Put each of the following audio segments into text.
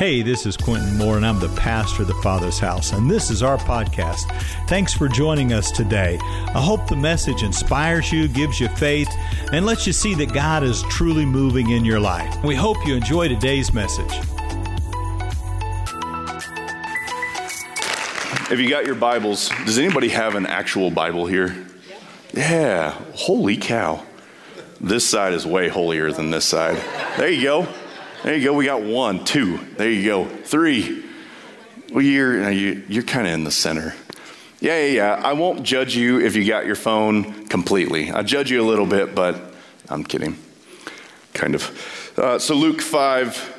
Hey, this is Quentin Moore, and I'm the pastor of the Father's House, and this is our podcast. Thanks for joining us today. I hope the message inspires you, gives you faith, and lets you see that God is truly moving in your life. We hope you enjoy today's message. If you got your Bibles, does anybody have an actual Bible here? Yeah. Holy cow. This side is way holier than this side. There you go. There you go. We got one, two. There you go. Three. Well, you're, you're kind of in the center. Yeah, yeah, yeah. I won't judge you if you got your phone completely. I judge you a little bit, but I'm kidding. Kind of. Uh, so, Luke 5,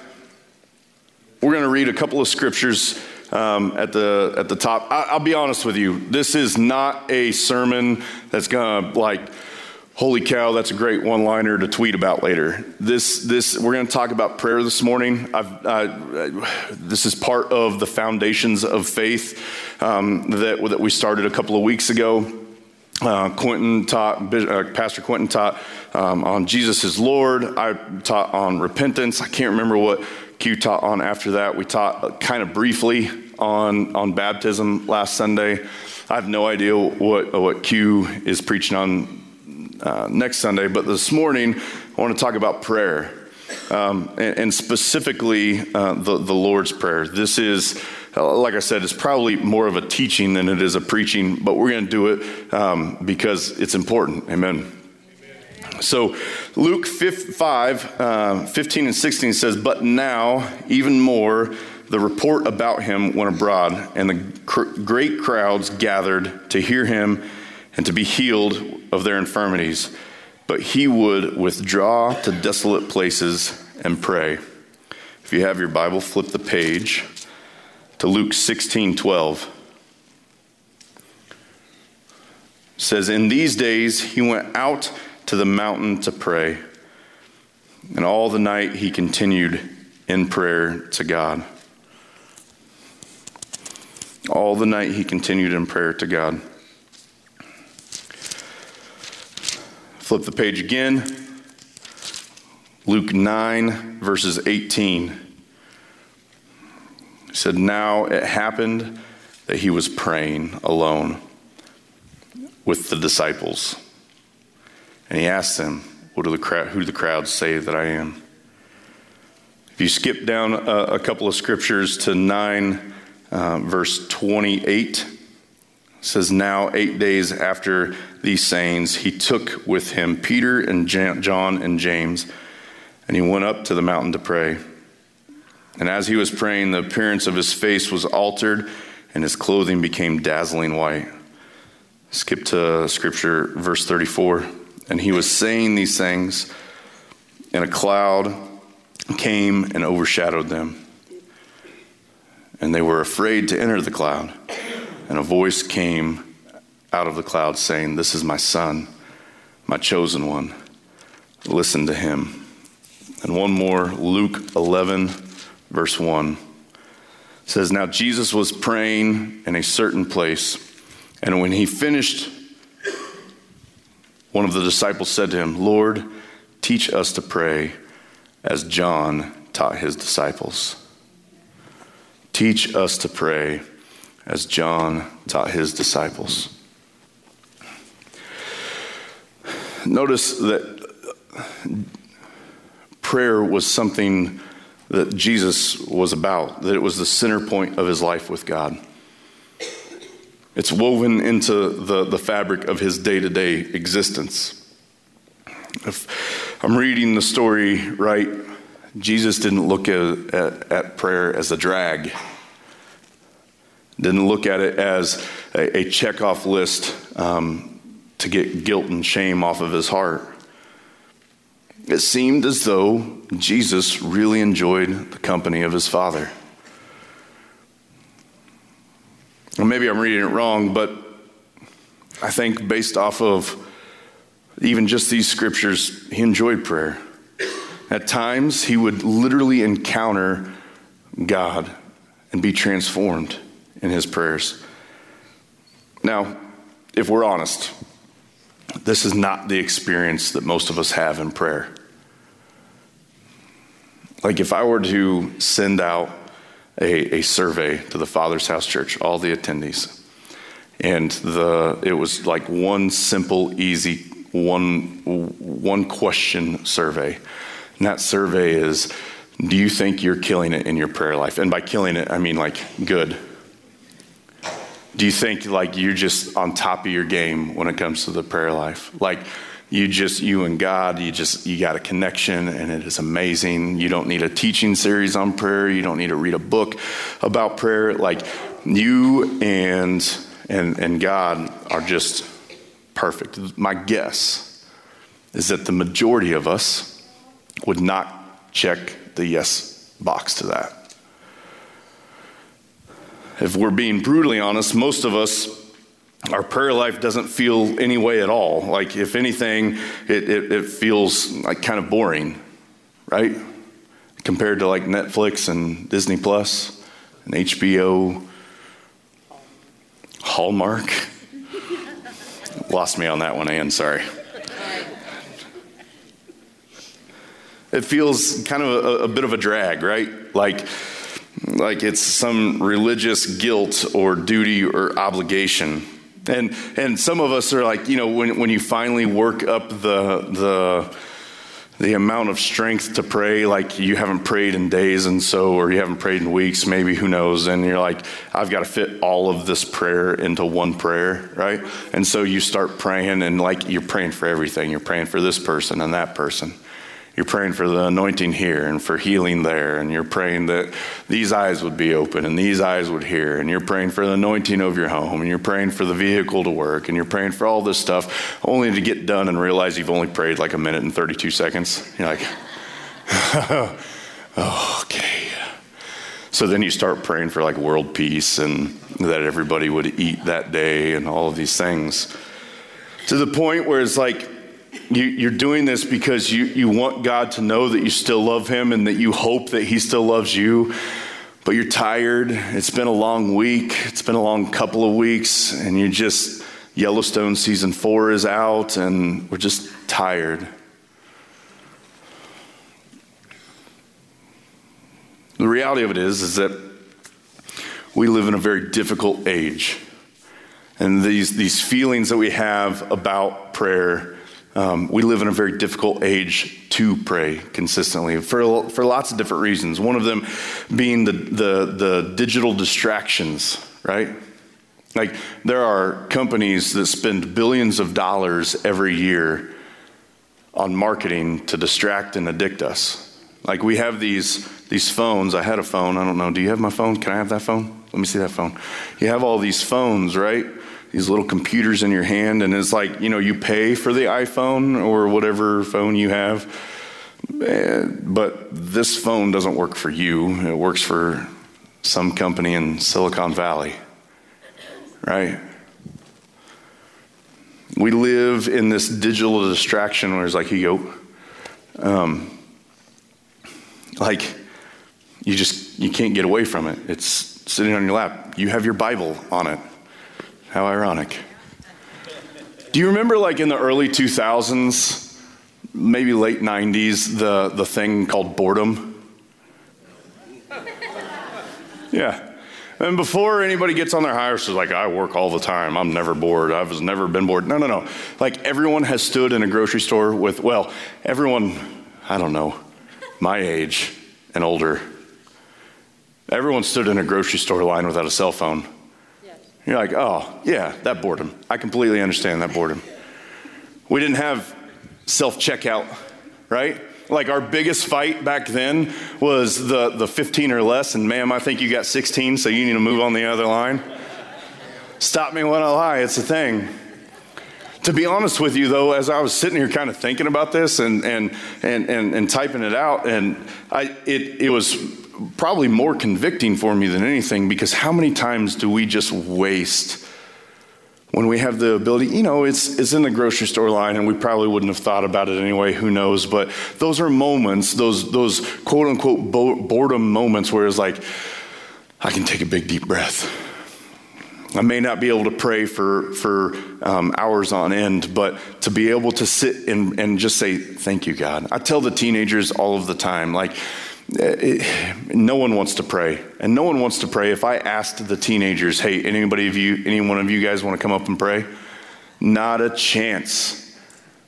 we're going to read a couple of scriptures um, at the at the top. I, will be honest with you. This is not a sermon that's gonna like. Holy cow, that's a great one liner to tweet about later. This, this, we're going to talk about prayer this morning. Uh, this is part of the foundations of faith um, that, that we started a couple of weeks ago. Uh, Quentin taught, uh, Pastor Quentin taught um, on Jesus is Lord. I taught on repentance. I can't remember what Q taught on after that. We taught kind of briefly on, on baptism last Sunday. I have no idea what, what Q is preaching on uh, next Sunday, but this morning I want to talk about prayer. Um, and, and, specifically uh, the, the Lord's Prayer. This is, uh, like I said, it's probably more of a teaching than it is a preaching, but we're going to do it um, because it's important. Amen. So, Luke 5, uh, 15 and 16 says, But now, even more, the report about him went abroad, and the cr- great crowds gathered to hear him and to be healed of their infirmities. But he would withdraw to desolate places and pray. If you have your Bible, flip the page to Luke 16 12. It says, In these days he went out to the mountain to pray, and all the night he continued in prayer to God. All the night he continued in prayer to God. Flip the page again. Luke 9, verses 18. He said, Now it happened that he was praying alone with the disciples. And he asked them, what do the crowd, Who do the crowds say that I am? If you skip down a, a couple of scriptures to 9, uh, verse 28 says, Now, eight days after these sayings, he took with him Peter and John and James, and he went up to the mountain to pray. And as he was praying, the appearance of his face was altered, and his clothing became dazzling white. Skip to scripture, verse 34. And he was saying these things, and a cloud came and overshadowed them and they were afraid to enter the cloud. And a voice came out of the cloud saying, This is my son, my chosen one. Listen to him. And one more, Luke 11, verse 1 says, Now Jesus was praying in a certain place, and when he finished, one of the disciples said to him, Lord, teach us to pray as John taught his disciples. Teach us to pray as John taught his disciples. Notice that prayer was something that Jesus was about, that it was the center point of his life with God. It's woven into the, the fabric of his day to day existence. If I'm reading the story right, Jesus didn't look at, at, at prayer as a drag, didn't look at it as a, a checkoff list um, to get guilt and shame off of his heart. It seemed as though Jesus really enjoyed the company of his Father. Well, maybe I'm reading it wrong, but I think based off of even just these scriptures, he enjoyed prayer. At times, he would literally encounter God and be transformed in his prayers. Now, if we're honest, this is not the experience that most of us have in prayer. Like, if I were to send out a, a survey to the Father's House Church, all the attendees. And the, it was like one simple, easy, one, one question survey. And that survey is Do you think you're killing it in your prayer life? And by killing it, I mean like good. Do you think like you're just on top of your game when it comes to the prayer life? Like, you just you and god you just you got a connection and it is amazing. You don't need a teaching series on prayer. You don't need to read a book about prayer. Like you and and and god are just perfect. My guess is that the majority of us would not check the yes box to that if we're being brutally honest most of us our prayer life doesn't feel any way at all. Like, if anything, it, it, it, feels like kind of boring, right? Compared to like Netflix and Disney Plus and HBO, Hallmark. Lost me on that one, Ann, sorry. It feels kind of a, a bit of a drag, right? Like, like it's some religious guilt or duty or obligation. And and some of us are like, you know, when when you finally work up the the the amount of strength to pray, like you haven't prayed in days and so, or you haven't prayed in weeks, maybe who knows, and you're like, I've got to fit all of this prayer into one prayer, right? And so you start praying, and like you're praying for everything. You're praying for this person and that person. You're praying for the anointing here and for healing there, and you're praying that these eyes would be open and these eyes would hear, and you're praying for the anointing of your home, and you're praying for the vehicle to work, and you're praying for all this stuff, only to get done and realize you've only prayed like a minute and 32 seconds. You're like, okay. So then you start praying for like world peace and that everybody would eat that day and all of these things. To the point where it's like, you, are doing this because you, you want God to know that you still love Him and that you hope that He still loves you. But you're tired. It's been a long week. It's been a long couple of weeks. And you just, Yellowstone season four is out, and we're just tired. The reality of it is, is that we live in a very difficult age. And these, these feelings that we have about prayer um, we live in a very difficult age to pray consistently for, for lots of different reasons. One of them being the, the, the digital distractions, right? Like, there are companies that spend billions of dollars every year on marketing to distract and addict us. Like, we have these, these phones. I had a phone. I don't know. Do you have my phone? Can I have that phone? Let me see that phone. You have all these phones, right? These little computers in your hand, and it's like, you know, you pay for the iPhone or whatever phone you have. Eh, but this phone doesn't work for you, it works for some company in Silicon Valley, right? We live in this digital distraction where it's like, you go, um, like, you just, you can't get away from it. It's sitting on your lap. You have your Bible on it. How ironic. Do you remember, like in the early 2000s, maybe late 90s, the, the thing called boredom? Yeah. And before anybody gets on their high horse, like, I work all the time. I'm never bored. I've never been bored. No, no, no. Like, everyone has stood in a grocery store with, well, everyone, I don't know, my age and older. Everyone stood in a grocery store line without a cell phone. You're like, oh, yeah, that boredom. I completely understand that boredom. We didn't have self checkout, right? Like our biggest fight back then was the, the 15 or less, and ma'am, I think you got 16, so you need to move on the other line. Stop me when I lie, it's a thing. To be honest with you, though, as I was sitting here kind of thinking about this and, and, and, and, and typing it out, and I, it, it was probably more convicting for me than anything because how many times do we just waste when we have the ability? You know it's, it's in the grocery store line and we probably wouldn't have thought about it anyway who knows? But those are moments those those quote unquote boredom moments where it's like i can take a big deep breath. I may not be able to pray for for um, hours on end but to be able to sit and, and just say thank you god. I tell the teenagers all of the time like Uh, it, no one wants to pray. And no one wants to pray. If I asked the teenagers, hey, anybody of you, any one of you guys want to come up and pray? Not a chance.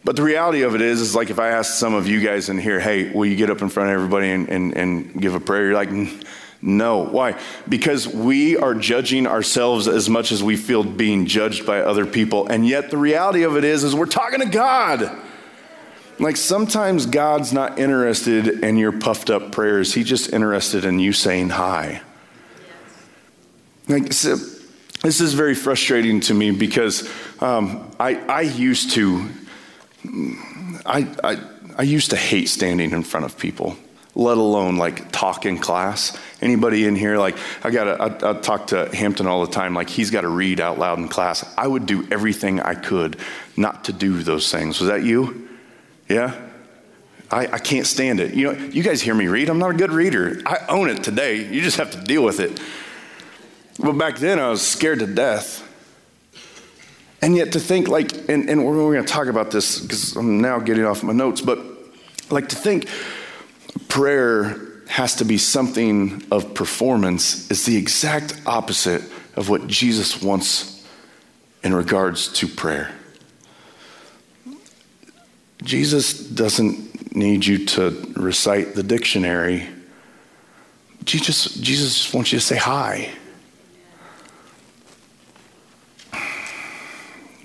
But the reality of it is, is like if I asked some of you guys in here, hey, will you get up in front of everybody and, and, and give a prayer? You're like, no. Why? Because we are judging ourselves as much as we feel being judged by other people. And yet the reality of it is, is we're talking to God. Like sometimes God's not interested in your puffed up prayers. He's just interested in you saying hi. Like so, this is very frustrating to me because um, I, I used to I, I, I used to hate standing in front of people let alone like talk in class. Anybody in here, like, I got I, I talk to Hampton all the time, like, he's got to read out loud in class. I would do everything I could not to do those things. Was that you? Yeah? I, I can't stand it. You know, you guys hear me read. I'm not a good reader. I own it today. You just have to deal with it. But back then, I was scared to death. And yet, to think, like, and, and we're, we're going to talk about this because I'm now getting off my notes, but like to think, prayer has to be something of performance is the exact opposite of what Jesus wants in regards to prayer. Jesus doesn't need you to recite the dictionary. Jesus, Jesus just wants you to say hi.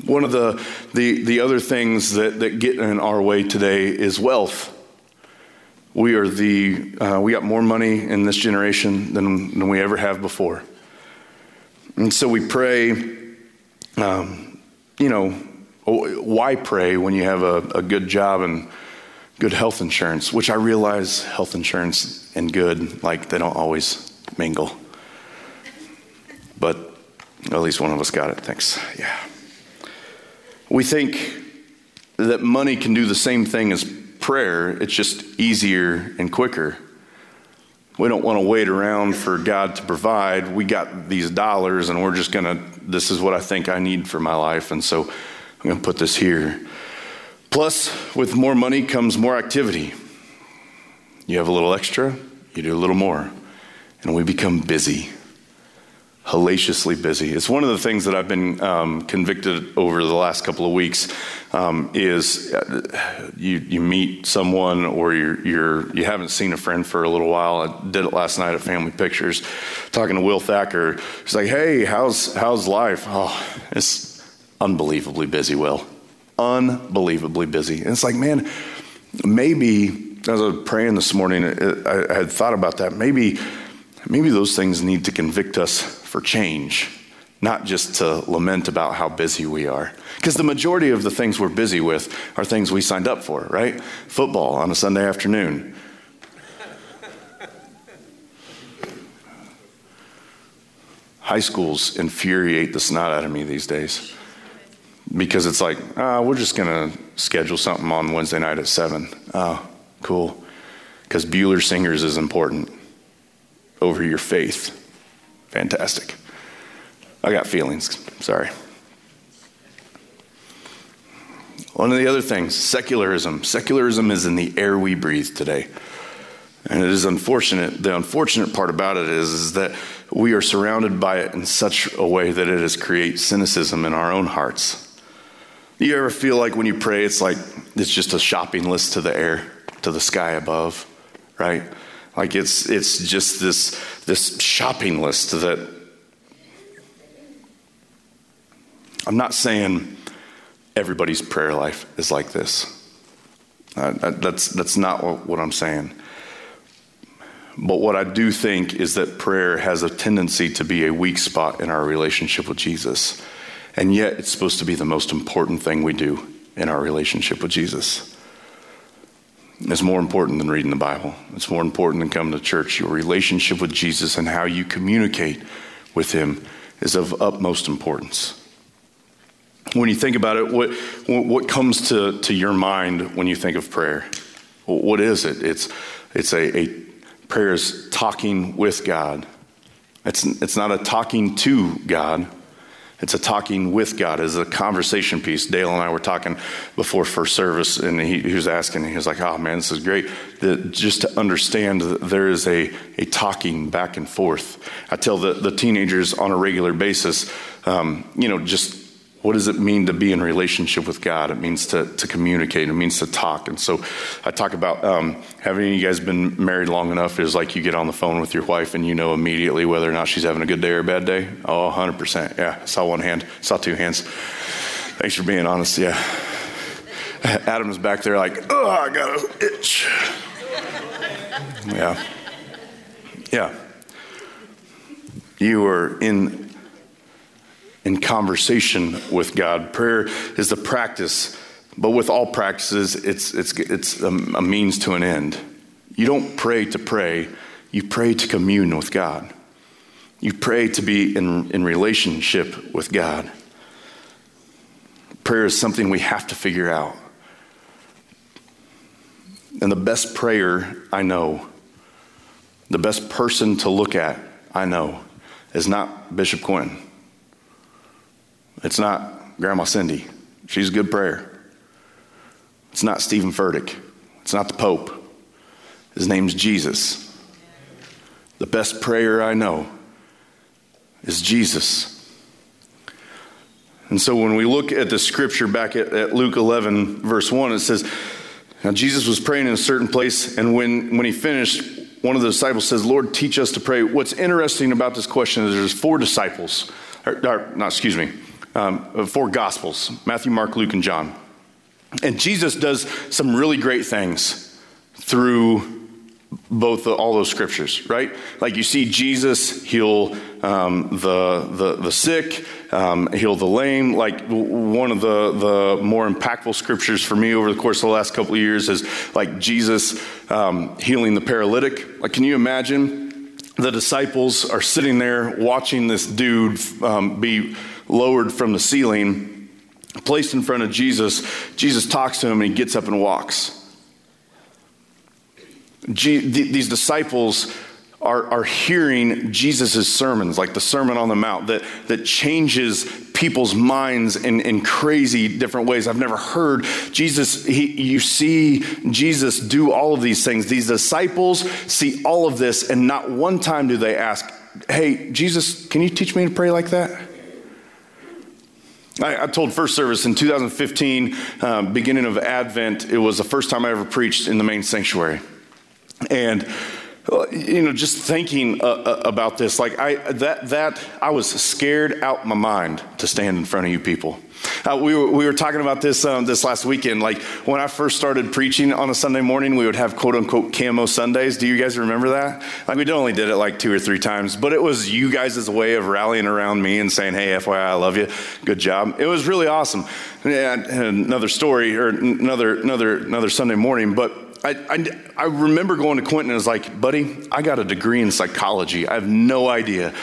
One of the, the, the other things that, that get in our way today is wealth. We are the, uh, we got more money in this generation than, than we ever have before. And so we pray, um, you know, Oh, why pray when you have a, a good job and good health insurance, which I realize health insurance and good, like, they don't always mingle. But at least one of us got it. Thanks. Yeah. We think that money can do the same thing as prayer, it's just easier and quicker. We don't want to wait around for God to provide. We got these dollars and we're just going to, this is what I think I need for my life. And so I'm going to put this here. Plus, with more money comes more activity. You have a little extra, you do a little more, and we become busy hellaciously busy. It's one of the things that I've been um, convicted over the last couple of weeks. Um, is uh, you you meet someone or you're, you're you haven't seen a friend for a little while. I did it last night at Family Pictures, talking to Will Thacker. He's like, "Hey, how's how's life? Oh, it's unbelievably busy. Will, unbelievably busy." And it's like, man, maybe as I was praying this morning, I, had thought about that. Maybe maybe those things need to convict us for change, not just to lament about how busy we are. Because the majority of the things we're busy with are things we signed up for, right? Football on a Sunday afternoon. High schools infuriate the snot out of me these days because it's like, oh, we're just going to schedule something on Wednesday night at 7. Oh, cool. Because Bueller Singers is important over your faith. Fantastic. I got feelings. Sorry. One of the other things, secularism. Secularism is in the air we breathe today. And it is unfortunate. The unfortunate part about it is, is that we are surrounded by it in such a way that it has created cynicism in our own hearts. You ever feel like when you pray, it's like it's just a shopping list to the air, to the sky above, right? Like it's it's just this this shopping list that I'm not saying everybody's prayer life is like this. Uh, that's that's not what, what I'm saying. But what I do think is that prayer has a tendency to be a weak spot in our relationship with Jesus. And yet, it's supposed to be the most important thing we do in our relationship with Jesus. It's more important than reading the Bible. It's more important than coming to church. Your relationship with Jesus and how you communicate with Him is of utmost importance. When you think about it, what, what comes to, to your mind when you think of prayer? What is it? It's, it's a, a prayer is talking with God. It's, it's not a talking to God, It's a talking with God. It's a conversation piece. Dale and I were talking before first service, and he, he was asking, he was like, oh man, this is great. The, just to understand that there is a, a talking back and forth. I tell the, the teenagers on a regular basis, um, you know, just what does it mean to be in relationship with God? It means to, to communicate. It means to talk. And so I talk about um, having you guys been married long enough is like you get on the phone with your wife and you know immediately whether or not she's having a good day or a bad day. Oh, 100%. Yeah. I saw one hand, saw two hands. Thanks for being honest. Yeah. Adam's back there like, oh, I got an itch. Yeah. Yeah. You are in in conversation with God. Prayer is the practice, but with all practices, it's, it's, it's a, a means to an end. You don't pray to pray, you pray to commune with God. You pray to be in, in relationship with God. Prayer is something we have to figure out. And the best prayer I know, the best person to look at I know, is not Bishop Quinn. It's not Grandma Cindy. She's a good prayer. It's not Steven Furtick. It's not the Pope. His name's Jesus. The best prayer I know is Jesus. And so when we look at the scripture back at, at, Luke 11, verse 1, it says, Now Jesus was praying in a certain place, and when, when he finished, one of the disciples says, Lord, teach us to pray. What's interesting about this question is there's four disciples, or, or not, excuse me, um, four Gospels Matthew, Mark, Luke, and John. And Jesus does some really great things through both the, all those scriptures, right? Like you see Jesus heal um, the, the, the sick, um, heal the lame. Like one of the, the more impactful scriptures for me over the course of the last couple of years is like Jesus um, healing the paralytic. Like, can you imagine? The disciples are sitting there watching this dude um, be lowered from the ceiling, placed in front of Jesus. Jesus talks to him and he gets up and walks. these disciples are, are hearing Jesus' sermons, like the Sermon on the Mount, that, that changes people's minds in, in crazy different ways. I've never heard Jesus, he, you see Jesus do all of these things. These disciples see all of this, and not one time do they ask, Hey, Jesus, can you teach me to pray like that? I, I, told first service in 2015, um, beginning of Advent, it was the first time I ever preached in the main sanctuary. And uh, you know, just thinking uh, uh, about this, like I that that I was scared out my mind to stand in front of you people. Uh, we, were, we were talking about this um, this last weekend. Like when I first started preaching on a Sunday morning, we would have quote unquote camo Sundays. Do you guys remember that? Like we only did it like two or three times, but it was you guys' way of rallying around me and saying, "Hey, FYI, I love you. Good job." It was really awesome. And another story or another another another Sunday morning, but I, I, I, remember going to Quentin and I was like, buddy, I got a degree in psychology. I have no idea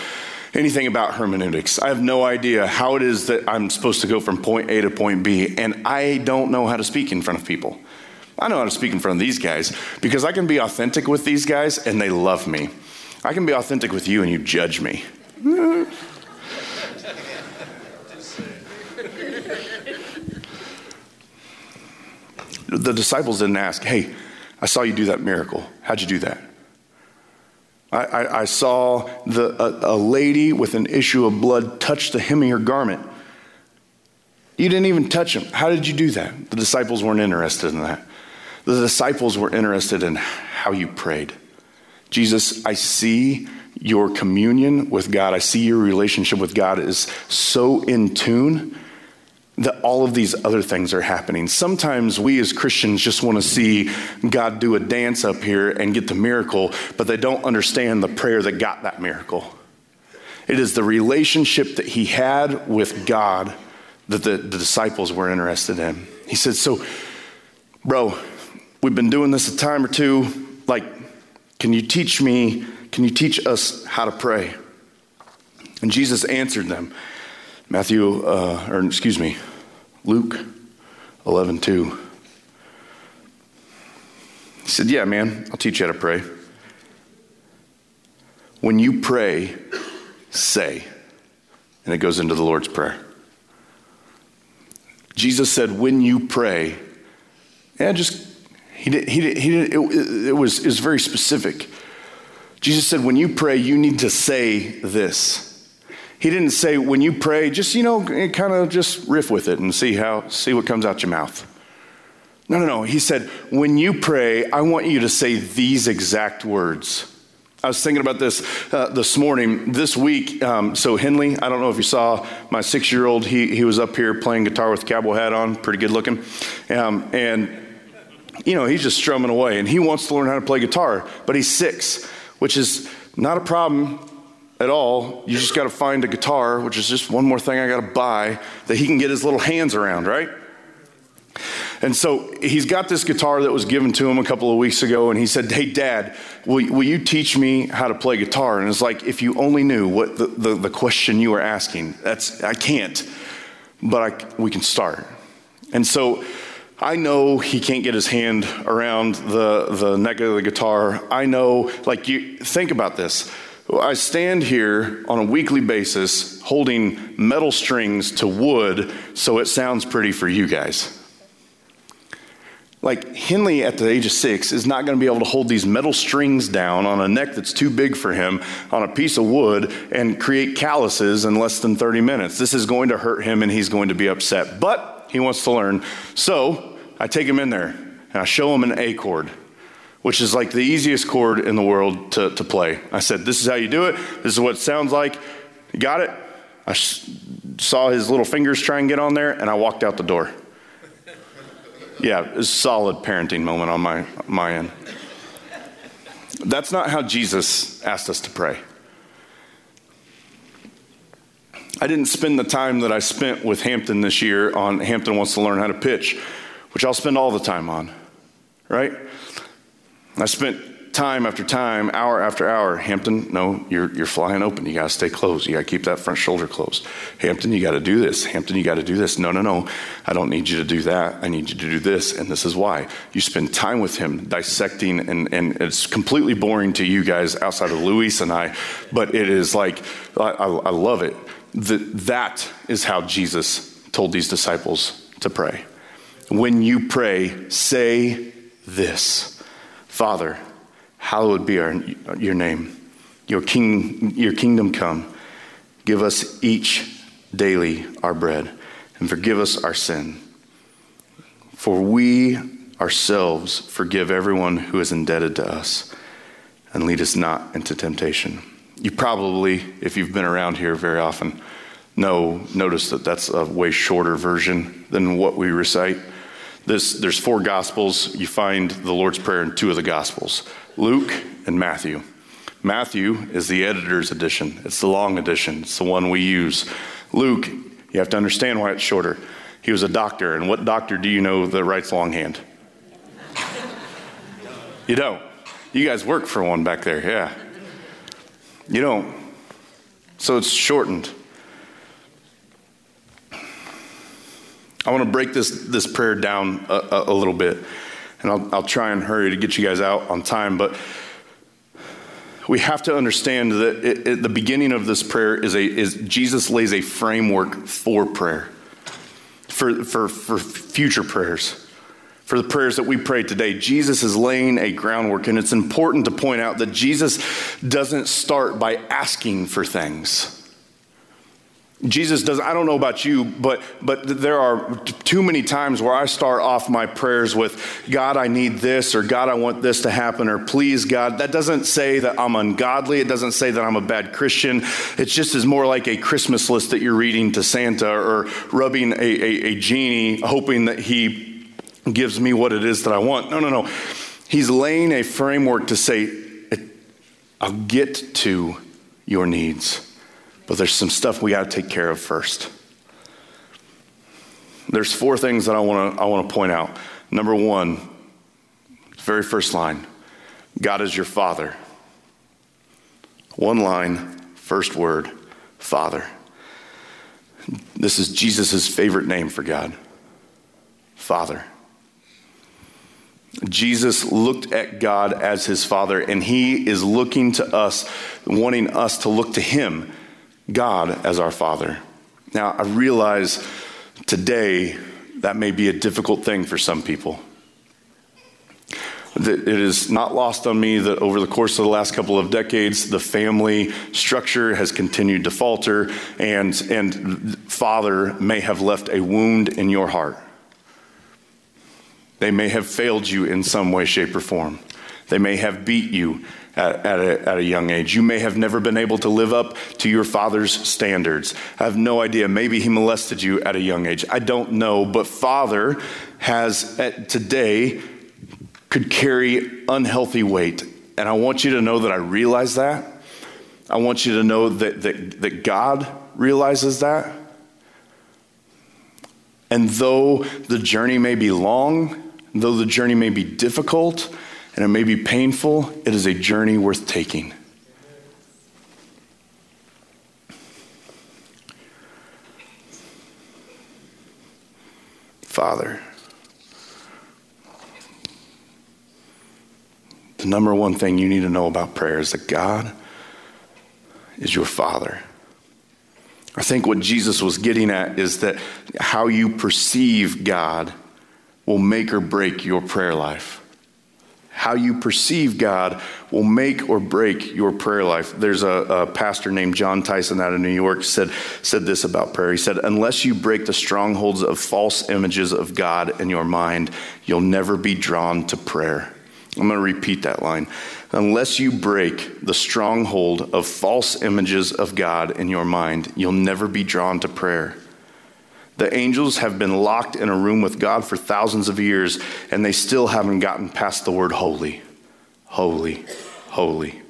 anything about hermeneutics. I have no idea how it is that I'm supposed to go from point A to point B, and I don't know how to speak in front of people. I know how to speak in front of these guys because I can be authentic with these guys and they love me. I can be authentic with you and you judge me. the disciples didn't ask, hey, I saw you do that miracle. How'd you do that? I, I, I saw the, a, a lady with an issue of blood touch the hem of your garment. You didn't even touch him. How did you do that? The disciples weren't interested in that. The disciples were interested in how you prayed. Jesus, I see your communion with God. I see your relationship with God is so in tune that all of these other things are happening. Sometimes we as Christians just want to see God do a dance up here and get the miracle, but they don't understand the prayer that got that miracle. It is the relationship that he had with God that the, the disciples were interested in. He said, So, bro, we've been doing this a time or two. Like, can you teach me, can you teach us how to pray? And Jesus answered them. Matthew, uh, or excuse me, Luke 11 2. He said, Yeah, man, I'll teach you how to pray. When you pray, say, And it goes into the Lord's Prayer. Jesus said, when you pray, yeah, just, he did, he did, he did, it, it, was, it was very specific. Jesus said, when you pray, you need to say this. He didn't say, when you pray, just, you know, kind of just riff with it and see how, see what comes out your mouth. No, no, no. He said, when you pray, I want you to say these exact words. I was thinking about this uh, this morning, this week. Um, so, Henley, I don't know if you saw my six year old, he, he was up here playing guitar with a cowboy hat on, pretty good looking. Um, and, you know, he's just strumming away and he wants to learn how to play guitar, but he's six, which is not a problem at all. You just got to find a guitar, which is just one more thing I got to buy that he can get his little hands around, right? And so he's got this guitar that was given to him a couple of weeks ago, and he said, Hey, Dad, will, will you teach me how to play guitar? And it's like, if you only knew what the, the, the question you were asking, that's, I can't, but I, we can start. And so I know he can't get his hand around the, the neck of the guitar. I know, like, you think about this. I stand here on a weekly basis holding metal strings to wood so it sounds pretty for you guys. Like Henley at the age of six is not going to be able to hold these metal strings down on a neck that's too big for him on a piece of wood and create calluses in less than 30 minutes. This is going to hurt him and he's going to be upset. But he wants to learn. So I take him in there and I show him an A chord, which is like the easiest chord in the world to, to play. I said, This is how you do it. This is what it sounds like. You got it? I saw his little fingers try and get on there and I walked out the door yeah, solid parenting moment on my, my end. That's not how Jesus asked us to pray. I didn't spend the time that I spent with Hampton this year on Hampton wants to learn how to pitch, which I'll spend all the time on, right? I spent time after time, hour after hour. Hampton, no, you're, you're flying open. You got to stay closed. You got to keep that front shoulder closed. Hampton, you got to do this. Hampton, you got to do this. No, no, no. I don't need you to do that. I need you to do this. And this is why. You spend time with him dissecting, and, and it's completely boring to you guys outside of Luis and I, but it is like, I, I, I love it. The, that is how Jesus told these disciples to pray. When you pray, say this Father, hallowed be our, your name. Your, king, your kingdom come. Give us each daily our bread, and forgive us our sin. For we ourselves forgive everyone who is indebted to us, and lead us not into temptation. You probably, if you've been around here very often, know, notice that that's a way shorter version than what we recite. This, there's four gospels. You find the Lord's Prayer in two of the gospels. Luke and Matthew. Matthew is the editor's edition, it's the long edition, it's the one we use. Luke, you have to understand why it's shorter. He was a doctor, and what doctor do you know that writes longhand? you don't. You guys work for one back there, yeah. You don't. So it's shortened. I want to break this, this prayer down a, a, little bit and I'll, I'll try and hurry to get you guys out on time, but we have to understand that it, it, the beginning of this prayer is, a, is Jesus lays a framework for prayer, for, for, for future prayers. For the prayers that we pray today, Jesus is laying a groundwork, and it's important to point out that Jesus doesn't start by asking for things. Jesus does, I don't know about you, but, but there are too many times where I start off my prayers with, God, I need this, or God, I want this to happen, or please, God. That doesn't say that I'm ungodly. It doesn't say that I'm a bad Christian. It just is more like a Christmas list that you're reading to Santa or rubbing a, a, a genie, hoping that he gives me what it is that I want. No, no, no. He's laying a framework to say, I'll get to your needs. But there's some stuff we got to take care of first. There's four things that I want to I want to point out. Number one, very first line God is your Father. One line, first word, Father. This is Jesus' favorite name for God Father. Jesus looked at God as his Father, and he is looking to us, wanting us to look to him God as our Father. Now, I realize today that may be a difficult thing for some people. It is not lost on me that over the course of the last couple of decades, the family structure has continued to falter, and, and father may have left a wound in your heart. They may have failed you in some way, shape, or form. They may have beat you at, at, a, at, a, young age. You may have never been able to live up to your father's standards. I have no idea. Maybe he molested you at a young age. I don't know. But father has at, today could carry unhealthy weight. And I want you to know that I realize that. I want you to know that, that, that God realizes that. And though the journey may be long, though the journey may be difficult, and it may be painful, it is a journey worth taking. Father, the number one thing you need to know about prayer is that God is your Father. I think what Jesus was getting at is that how you perceive God will make or break your prayer life. How you perceive God will make or break your prayer life. There's a, a, pastor named Jon Tyson out of New York said, said this about prayer. He said, Unless you break the strongholds of false images of God in your mind, you'll never be drawn to prayer. I'm going to repeat that line. Unless you break the stronghold of false images of God in your mind, you'll never be drawn to prayer. The angels have been locked in a room with God for thousands of years, and they still haven't gotten past the word holy. Holy, holy.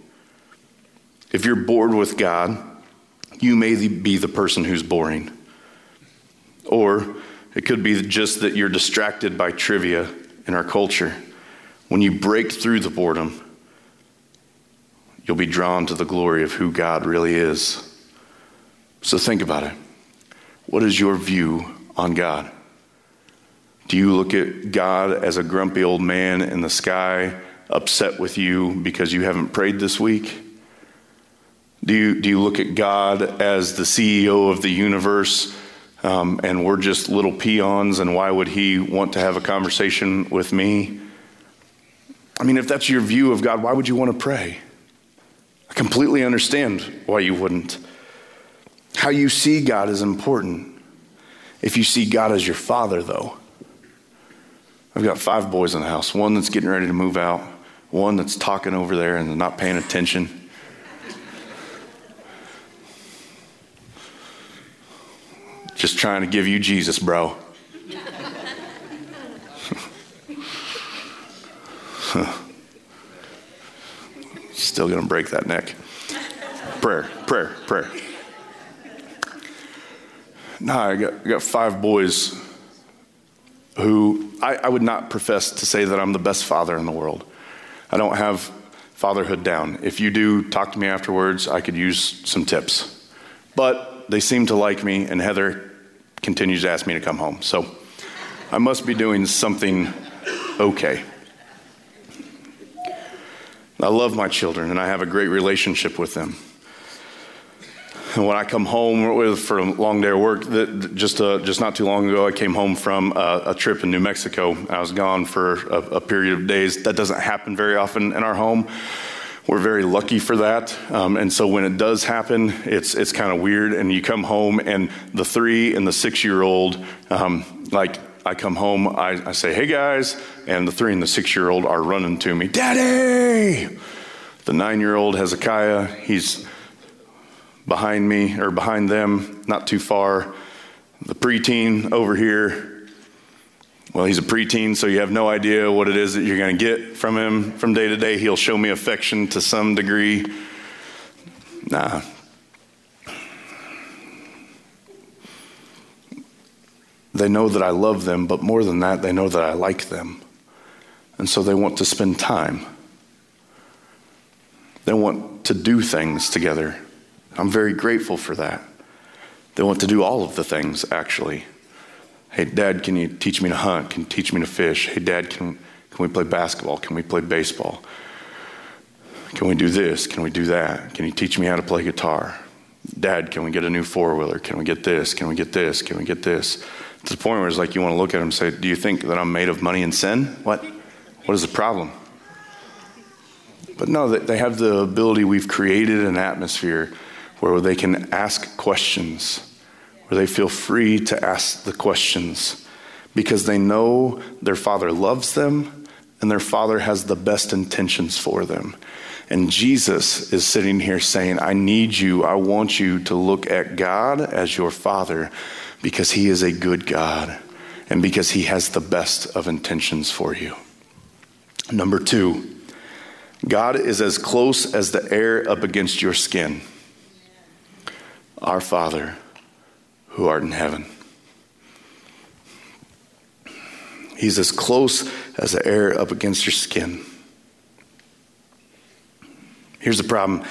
If you're bored with God, you may be the person who's boring. Or it could be just that you're distracted by trivia in our culture. When you break through the boredom, you'll be drawn to the glory of who God really is. So think about it. What is your view on God? Do you look at God as a grumpy old man in the sky, upset with you because you haven't prayed this week? Do you, do you look at God as the CEO of the universe um, and we're just little peons and why would he want to have a conversation with me? I mean, if that's your view of God, why would you want to pray? I completely understand why you wouldn't. How you see God is important. If you see God as your father, though, I've got five boys in the house one that's getting ready to move out, one that's talking over there and not paying attention. Just trying to give you Jesus, bro. Still going to break that neck. Prayer, prayer, prayer. No, I got, I got five boys who I, I would not profess to say that I'm the best father in the world. I don't have fatherhood down. If you do, talk to me afterwards. I could use some tips. But they seem to like me, and Heather continues to ask me to come home. So I must be doing something okay. I love my children, and I have a great relationship with them. When I come home for a long day of work, just uh, just not too long ago, I came home from a, a trip in New Mexico. I was gone for a, a, period of days. That doesn't happen very often in our home. We're very lucky for that. Um, and so when it does happen, it's it's kind of weird. And you come home, and the three and the six year old, um, like I come home, I, I say, "Hey guys," and the three and the six year old are running to me, "Daddy!" The nine year old Hezekiah, he's behind me or behind them, not too far. The preteen over here, well, he's a preteen, so you have no idea what it is that you're going to get from him from day to day. He'll show me affection to some degree. Nah. They know that I love them, but more than that, they know that I like them. And so they want to spend time. They want to do things together. I'm very grateful for that. They want to do all of the things, actually. Hey, Dad, can you teach me to hunt? Can you teach me to fish? Hey, Dad, can, can we play basketball? Can we play baseball? Can we do this? Can we do that? Can you teach me how to play guitar? Dad, can we get a new four wheeler? Can we get this? Can we get this? Can we get this? To the point where it's like you want to look at him and say, Do you think that I'm made of money and sin? What? What is the problem? But no, they have the ability, we've created an atmosphere where they can ask questions, where they feel free to ask the questions because they know their father loves them and their father has the best intentions for them. And Jesus is sitting here saying, I need you, I want you to look at God as your father because he is a good God and because he has the best of intentions for you. Number two, God is as close as the air up against your skin. Our Father, who art in heaven. He's as close as the air up against your skin. Here's the problem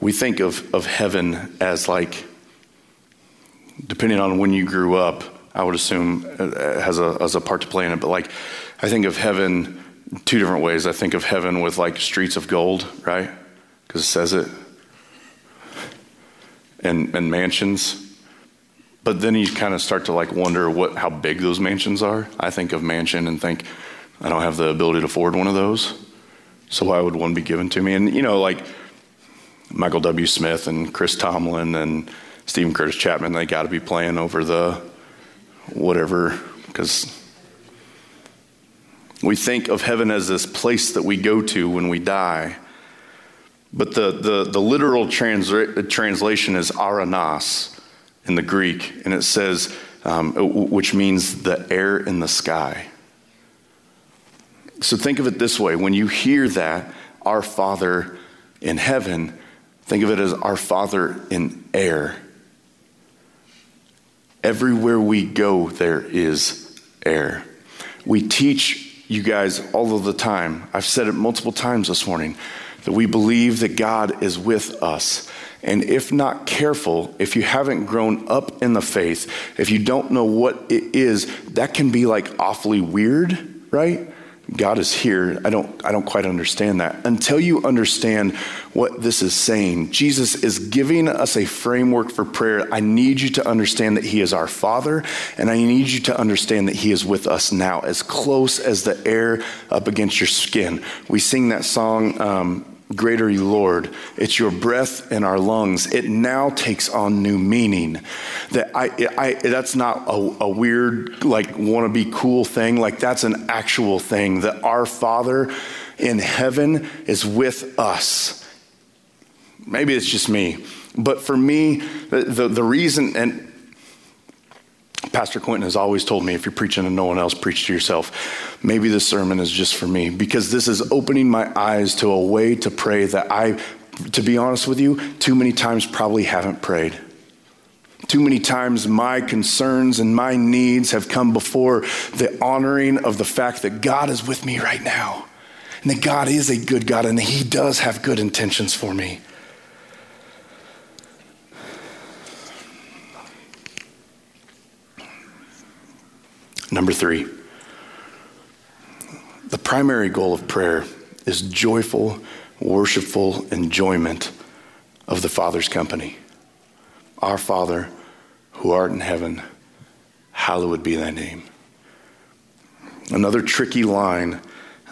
we think of, of heaven as like, depending on when you grew up, I would assume uh, has a, has a part to play in it, but like, I think of heaven two different ways. I think of heaven with like streets of gold, right? Because it says it, and and mansions. But then you kind of start to like wonder what how big those mansions are. I think of mansion and think I don't have the ability to afford one of those, so why would one be given to me? And you know, like Michael W. Smith and Chris Tomlin and Steven Curtis Chapman, they got to be playing over the whatever because we think of heaven as this place that we go to when we die. But the, the, the literal trans- translation is ouranos in the Greek, and it says, um, which means the air in the sky. So think of it this way when you hear that, our Father in heaven, think of it as our Father in air. Everywhere we go, there is air. We teach you guys all of the time. I've said it multiple times this morning that we believe that God is with us. And if not careful, if you haven't grown up in the faith, if you don't know what it is, that can be like awfully weird, right? God is here. I don't, I don't quite understand that. Until you understand what this is saying, Jesus is giving us a framework for prayer. I need you to understand that He is our Father, and I need you to understand that He is with us now, as close as the air up against your skin. We sing that song, um, Great are you, Lord. It's your breath in our lungs. It now takes on new meaning. That I, I that's not a, a weird, like, want to be cool thing. Like, that's an actual thing that our Father in heaven is with us. Maybe it's just me. But for me, the, the, the reason, and Pastor Quentin has always told me if you're preaching to no one else, preach to yourself. Maybe this sermon is just for me because this is opening my eyes to a way to pray that I, to be honest with you, too many times probably haven't prayed. Too many times my concerns and my needs have come before the honoring of the fact that God is with me right now and that God is a good God and He does have good intentions for me. Number three, the primary goal of prayer is joyful, worshipful enjoyment of the Father's company. Our Father, who art in heaven, hallowed be thy name. Another tricky line,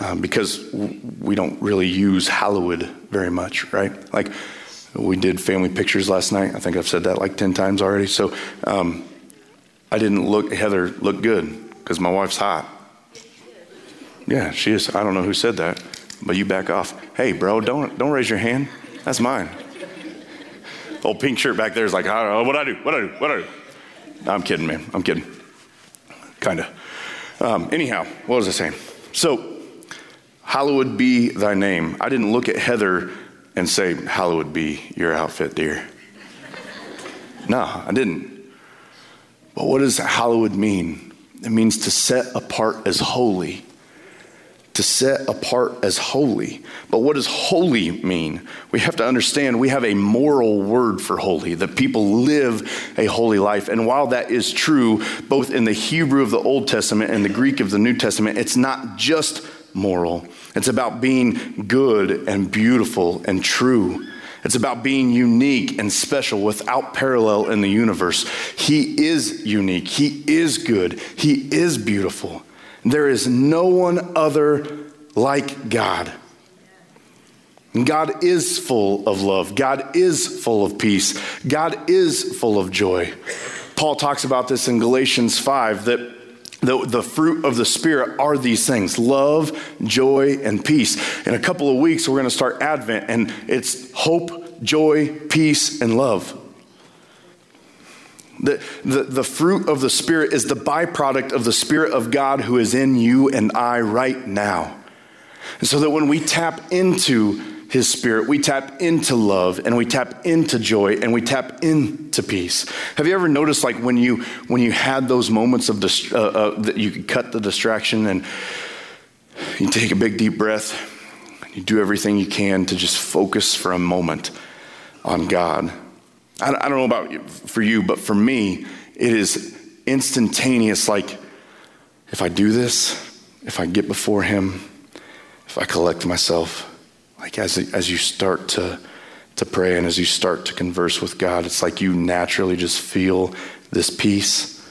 um, because we don't really use hallowed very much, right? Like we did family pictures last night. I think I've said that like 10 times already. So um, I didn't look, Heather looked good because my wife's hot. Yeah, she is. I don't know who said that, but you back off. Hey, bro, don't don't raise your hand. That's mine. Old pink shirt back there is like, I don't know what I do, what I do, what I do. No, I'm kidding, man. I'm kidding. Kind of. Um, anyhow, what was I saying? So, hallowed be thy name. I didn't look at Heather and say, hallowed be your outfit, dear. no, I didn't. But what does hallowed mean? It means to set apart as holy. To set apart as holy. But what does holy mean? We have to understand we have a moral word for holy, that people live a holy life. And while that is true, both in the Hebrew of the Old Testament and the Greek of the New Testament, it's not just moral, it's about being good and beautiful and true. It's about being unique and special without parallel in the universe. He is unique. He is good. He is beautiful. There is no one other like God. God is full of love. God is full of peace. God is full of joy. Paul talks about this in Galatians 5 that the, the fruit of the Spirit are these things love, joy, and peace. In a couple of weeks, we're going to start Advent, and it's hope, joy, peace, and love. The, the, the fruit of the Spirit is the byproduct of the Spirit of God who is in you and I right now. And so that when we tap into his spirit, we tap into love and we tap into joy and we tap into peace. Have you ever noticed, like when you when you had those moments of dist- uh, uh, that you could cut the distraction and you take a big deep breath, and you do everything you can to just focus for a moment on God. I, I don't know about you, for you, but for me, it is instantaneous. Like if I do this, if I get before Him, if I collect myself like as, as you start to, to pray and as you start to converse with God, it's like you naturally just feel this peace,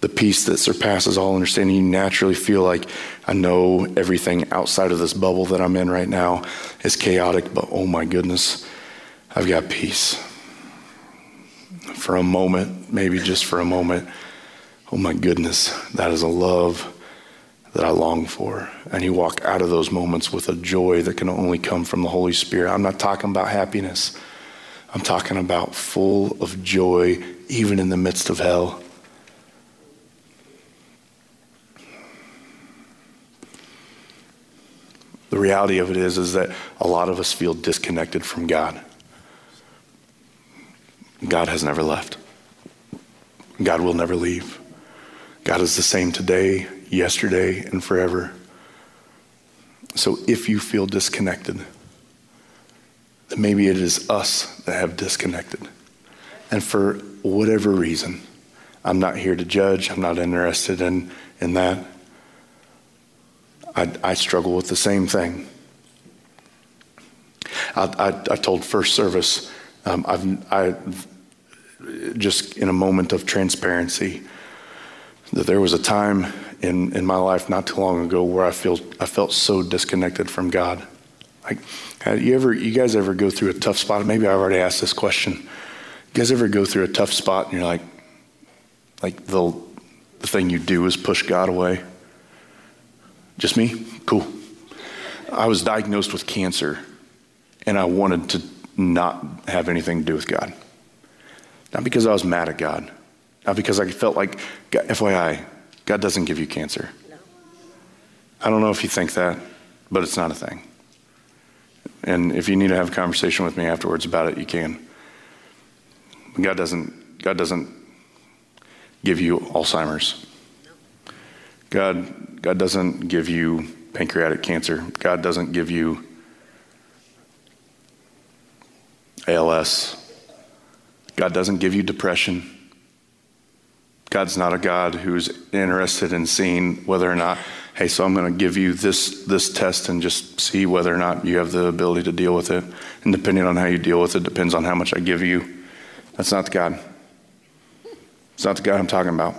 the peace that surpasses all understanding. You naturally feel like I know everything outside of this bubble that I'm in right now is chaotic, but oh my goodness, I've got peace. For a moment, maybe just for a moment, oh my goodness, that is a love that I long for. And you walk out of those moments with a joy that can only come from the Holy Spirit. I'm not talking about happiness, I'm talking about full of joy, even in the midst of hell. The reality of it is, is that a lot of us feel disconnected from God. God has never left. God will never leave. God is the same today, yesterday, and forever. So if you feel disconnected, then maybe it is us that have disconnected. And for whatever reason, I'm not here to judge, I'm not interested in, in that. I, I struggle with the same thing. I, I, I told first service, um, I've, I, just in a moment of transparency, that there was a time in, in my life not too long ago where I feel I felt so disconnected from God. Like, you ever you guys ever go through a tough spot? Maybe I've already asked this question. You guys ever go through a tough spot and you're like, like the the thing you do is push God away? Just me? Cool. I was diagnosed with cancer, and I wanted to not have anything to do with God. Not because I was mad at God, not because I felt like, FYI, God doesn't give you cancer. No. I don't know if you think that, but it's not a thing. And if you need to have a conversation with me afterwards about it, you can. God doesn't, God doesn't give you Alzheimer's. God, God doesn't give you pancreatic cancer. God doesn't give you ALS. God doesn't give you depression. God's not a God who's interested in seeing whether or not, hey, so I'm going to give you this this test and just see whether or not you have the ability to deal with it. And depending on how you deal with it, depends on how much I give you. That's not the God. It's not the God I'm talking about.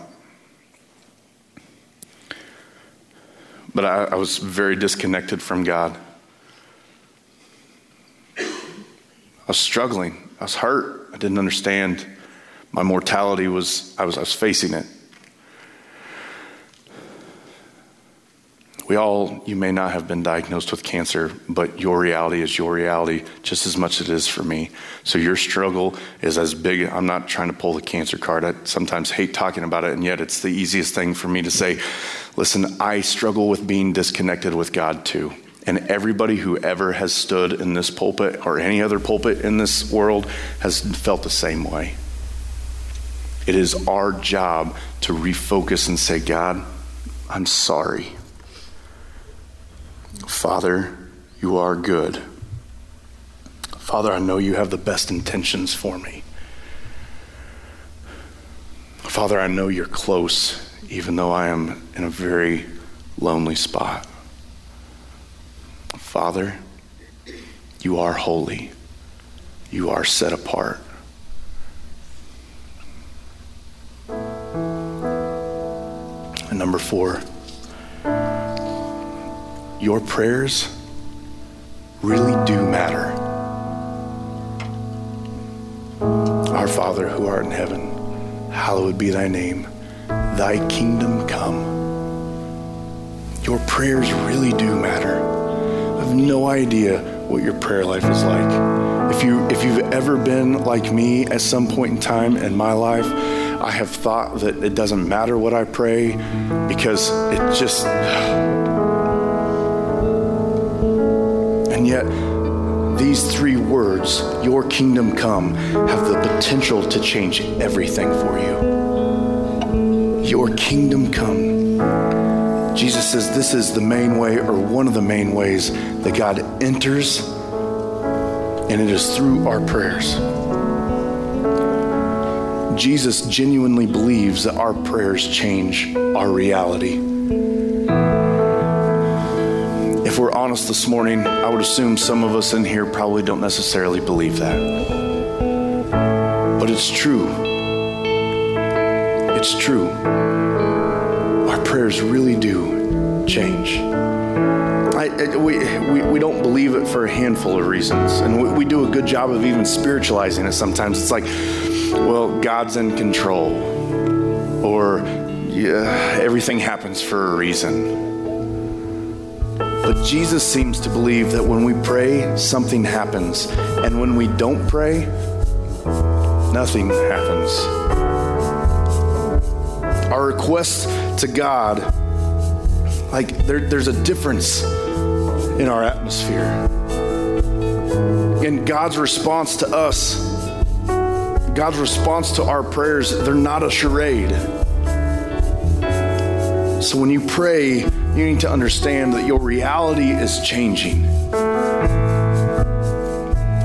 But I, I was very disconnected from God. I was struggling. I was hurt. I didn't understand my mortality was I was, I was facing it. We all, you may not have been diagnosed with cancer, but your reality is your reality just as much as it is for me. So your struggle is as big. I'm not trying to pull the cancer card. I sometimes hate talking about it, and yet it's the easiest thing for me to say, listen, I struggle with being disconnected with God too. And everybody who ever has stood in this pulpit or any other pulpit in this world has felt the same way. It is our job to refocus and say, God, I'm sorry. Father, you are good. Father, I know you have the best intentions for me. Father, I know you're close, even though I am in a very lonely spot. Father, you are holy. you are set apart. And number four, your prayers really do matter. Our Father who art in heaven, hallowed be thy name. Thy kingdom come. Your prayers really do matter. I have no idea what your prayer life is like. If you if you've ever been like me at some point in time in my life, I have thought that it doesn't matter what I pray because it just and yet these three words, your kingdom come, have the potential to change everything for you. Your kingdom come. Jesus says this is the main way, or one of the main ways, that God enters, and it is through our prayers. Jesus genuinely believes that our prayers change our reality. If we're honest this morning, I would assume some of us in here probably don't necessarily believe that. But it's true. It's true. Our prayers really do change. I, I, we, we, we don't believe it for a handful of reasons. And we, we do a good job of even spiritualizing it sometimes. It's like, well, God's in control. Or yeah, everything happens for a reason. But Jesus seems to believe that when we pray, something happens. And when we don't pray, nothing happens. Our requests to God, like there, there's a difference in our atmosphere. And God's response to us, God's response to our prayers, they're not a charade. So when you pray, you need to understand that your reality is changing.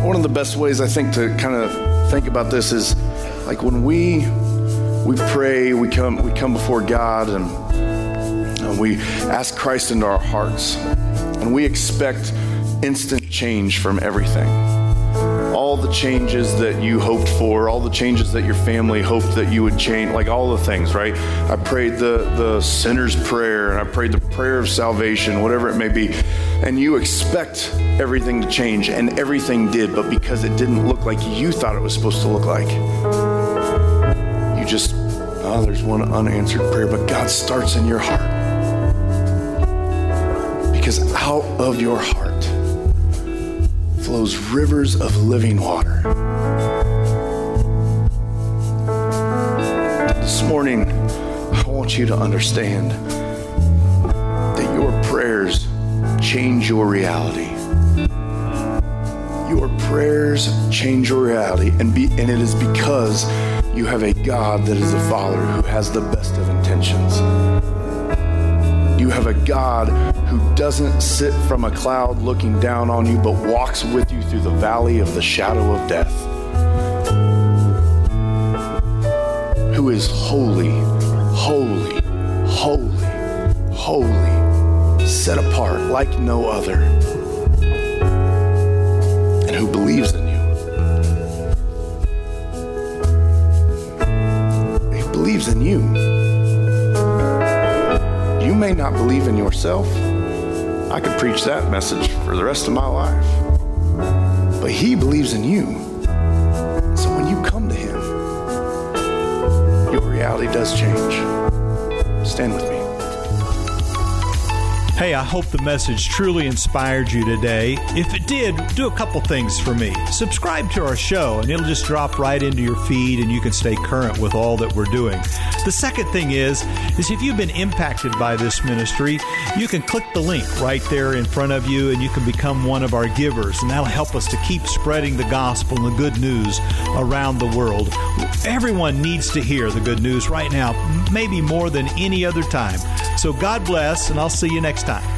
One of the best ways I think to kind of think about this is like when we we pray, we come we come before God and, and we ask Christ into our hearts and we expect instant change from everything the changes that you hoped for, all the changes that your family hoped that you would change, like all the things, right? I prayed the, the sinner's prayer and I prayed the prayer of salvation, whatever it may be. And you expect everything to change, and everything did, but because it didn't look like you thought it was supposed to look like, you just, oh, there's one unanswered prayer, but God starts in your heart. Because out of your heart, flows rivers of living water. This morning, I want you to understand that your prayers change your reality. Your prayers change your reality, and, be, and it is because you have a God that is a Father who has the best of intentions. A God who doesn't sit from a cloud looking down on you, but walks with you through the valley of the shadow of death. Who is holy, holy, holy, holy, set apart like no other, and who believes in you. He believes in. You may not believe in yourself. I could preach that message for the rest of my life. But He believes in you. So when you come to Him, your reality does change. Stand with me. Hey, I hope the message truly inspired you today. If it did, do a couple things for me. Subscribe to our show, and it'll just drop right into your feed, and you can stay current with all that we're doing. The second thing is, is if you've been impacted by this ministry, you can click the link right there in front of you, and you can become one of our givers, and that'll help us to keep spreading the gospel and the good news around the world. Everyone needs to hear the good news right now, maybe more than any other time. So God bless, and I'll see you next time.